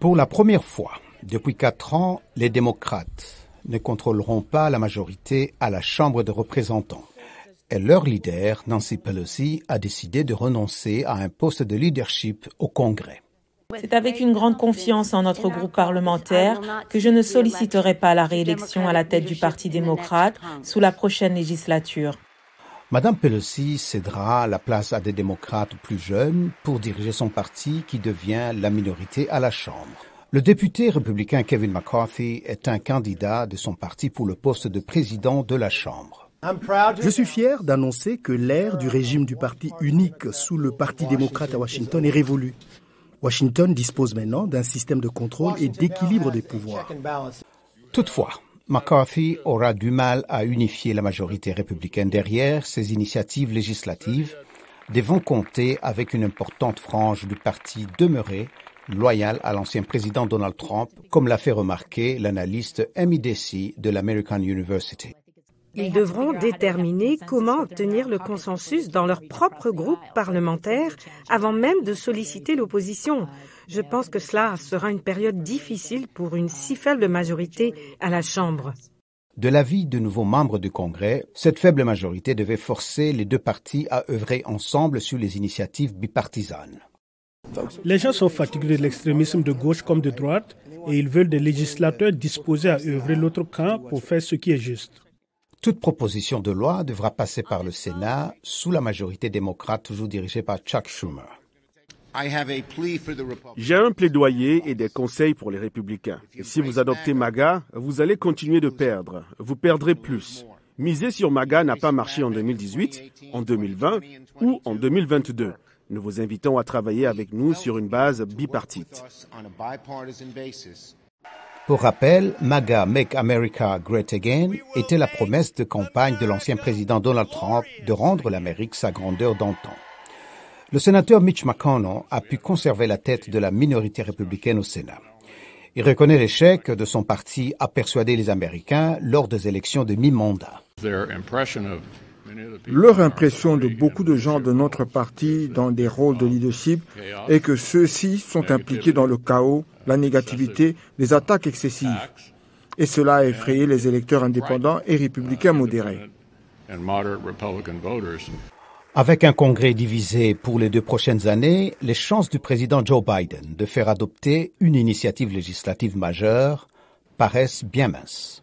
Pour la première fois depuis quatre ans, les démocrates ne contrôleront pas la majorité à la Chambre des représentants. Et leur leader, Nancy Pelosi, a décidé de renoncer à un poste de leadership au Congrès. C'est avec une grande confiance en notre groupe parlementaire que je ne solliciterai pas la réélection à la tête du Parti démocrate sous la prochaine législature. Madame Pelosi cédera la place à des démocrates plus jeunes pour diriger son parti qui devient la minorité à la Chambre. Le député républicain Kevin McCarthy est un candidat de son parti pour le poste de président de la Chambre. Je suis fier d'annoncer que l'ère du régime du parti unique sous le Parti démocrate à Washington est révolue. Washington dispose maintenant d'un système de contrôle et d'équilibre des pouvoirs. Toutefois, McCarthy aura du mal à unifier la majorité républicaine derrière ses initiatives législatives, devant compter avec une importante frange du parti demeuré loyal à l'ancien président Donald Trump, comme l'a fait remarquer l'analyste Amy Deci de l'American University. Ils devront déterminer comment obtenir le consensus dans leur propre groupe parlementaire avant même de solliciter l'opposition. Je pense que cela sera une période difficile pour une si faible majorité à la Chambre. De l'avis de nouveaux membres du Congrès, cette faible majorité devait forcer les deux partis à œuvrer ensemble sur les initiatives bipartisanes. Les gens sont fatigués de l'extrémisme de gauche comme de droite et ils veulent des législateurs disposés à œuvrer l'autre camp pour faire ce qui est juste. Toute proposition de loi devra passer par le Sénat sous la majorité démocrate toujours dirigée par Chuck Schumer. J'ai un plaidoyer et des conseils pour les républicains. si vous adoptez MAGA, vous allez continuer de perdre. Vous perdrez plus. Miser sur MAGA n'a pas marché en 2018, en 2020 ou en 2022. Nous vous invitons à travailler avec nous sur une base bipartite. Pour rappel, MAGA Make America Great Again était la promesse de campagne de l'ancien président Donald Trump de rendre l'Amérique sa grandeur d'antan. Le sénateur Mitch McConnell a pu conserver la tête de la minorité républicaine au Sénat. Il reconnaît l'échec de son parti à persuader les Américains lors des élections de mi-mandat. Leur impression de beaucoup de gens de notre parti dans des rôles de leadership est que ceux-ci sont impliqués dans le chaos la négativité, les attaques excessives. Et cela a effrayé les électeurs indépendants et républicains modérés. Avec un congrès divisé pour les deux prochaines années, les chances du président Joe Biden de faire adopter une initiative législative majeure paraissent bien minces.